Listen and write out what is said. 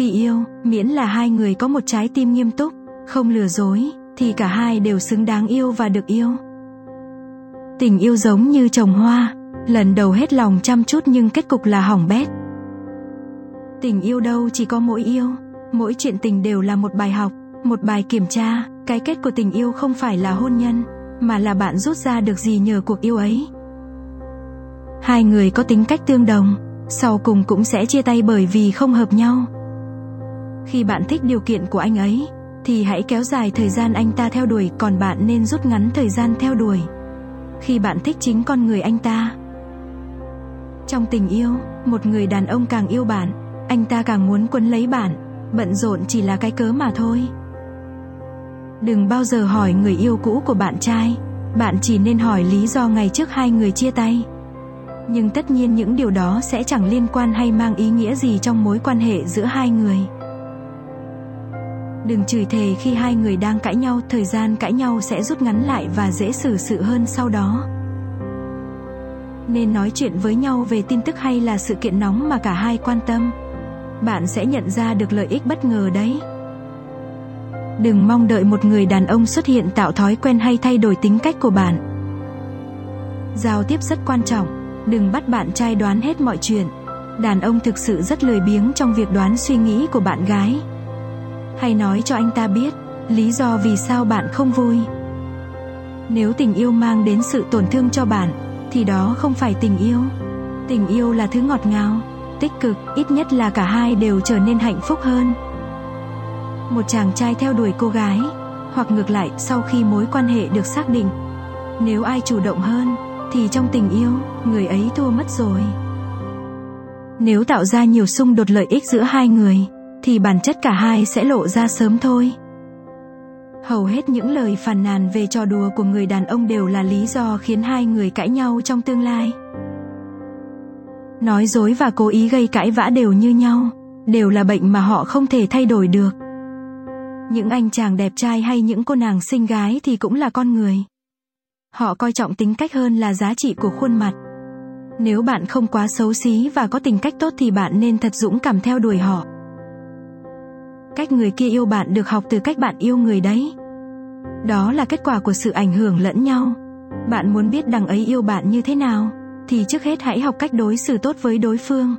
Khi yêu, miễn là hai người có một trái tim nghiêm túc, không lừa dối, thì cả hai đều xứng đáng yêu và được yêu. Tình yêu giống như trồng hoa, lần đầu hết lòng chăm chút nhưng kết cục là hỏng bét. Tình yêu đâu chỉ có mỗi yêu, mỗi chuyện tình đều là một bài học, một bài kiểm tra, cái kết của tình yêu không phải là hôn nhân, mà là bạn rút ra được gì nhờ cuộc yêu ấy. Hai người có tính cách tương đồng, sau cùng cũng sẽ chia tay bởi vì không hợp nhau. Khi bạn thích điều kiện của anh ấy, thì hãy kéo dài thời gian anh ta theo đuổi, còn bạn nên rút ngắn thời gian theo đuổi. Khi bạn thích chính con người anh ta. Trong tình yêu, một người đàn ông càng yêu bạn, anh ta càng muốn quấn lấy bạn, bận rộn chỉ là cái cớ mà thôi. Đừng bao giờ hỏi người yêu cũ của bạn trai, bạn chỉ nên hỏi lý do ngày trước hai người chia tay. Nhưng tất nhiên những điều đó sẽ chẳng liên quan hay mang ý nghĩa gì trong mối quan hệ giữa hai người. Đừng chửi thề khi hai người đang cãi nhau, thời gian cãi nhau sẽ rút ngắn lại và dễ xử sự hơn sau đó. Nên nói chuyện với nhau về tin tức hay là sự kiện nóng mà cả hai quan tâm. Bạn sẽ nhận ra được lợi ích bất ngờ đấy. Đừng mong đợi một người đàn ông xuất hiện tạo thói quen hay thay đổi tính cách của bạn. Giao tiếp rất quan trọng, đừng bắt bạn trai đoán hết mọi chuyện. Đàn ông thực sự rất lười biếng trong việc đoán suy nghĩ của bạn gái. Hay nói cho anh ta biết lý do vì sao bạn không vui. Nếu tình yêu mang đến sự tổn thương cho bạn, thì đó không phải tình yêu. Tình yêu là thứ ngọt ngào, tích cực, ít nhất là cả hai đều trở nên hạnh phúc hơn một chàng trai theo đuổi cô gái hoặc ngược lại sau khi mối quan hệ được xác định nếu ai chủ động hơn thì trong tình yêu người ấy thua mất rồi nếu tạo ra nhiều xung đột lợi ích giữa hai người thì bản chất cả hai sẽ lộ ra sớm thôi. Hầu hết những lời phàn nàn về trò đùa của người đàn ông đều là lý do khiến hai người cãi nhau trong tương lai. Nói dối và cố ý gây cãi vã đều như nhau, đều là bệnh mà họ không thể thay đổi được. Những anh chàng đẹp trai hay những cô nàng xinh gái thì cũng là con người. Họ coi trọng tính cách hơn là giá trị của khuôn mặt. Nếu bạn không quá xấu xí và có tính cách tốt thì bạn nên thật dũng cảm theo đuổi họ cách người kia yêu bạn được học từ cách bạn yêu người đấy. Đó là kết quả của sự ảnh hưởng lẫn nhau. Bạn muốn biết đằng ấy yêu bạn như thế nào, thì trước hết hãy học cách đối xử tốt với đối phương.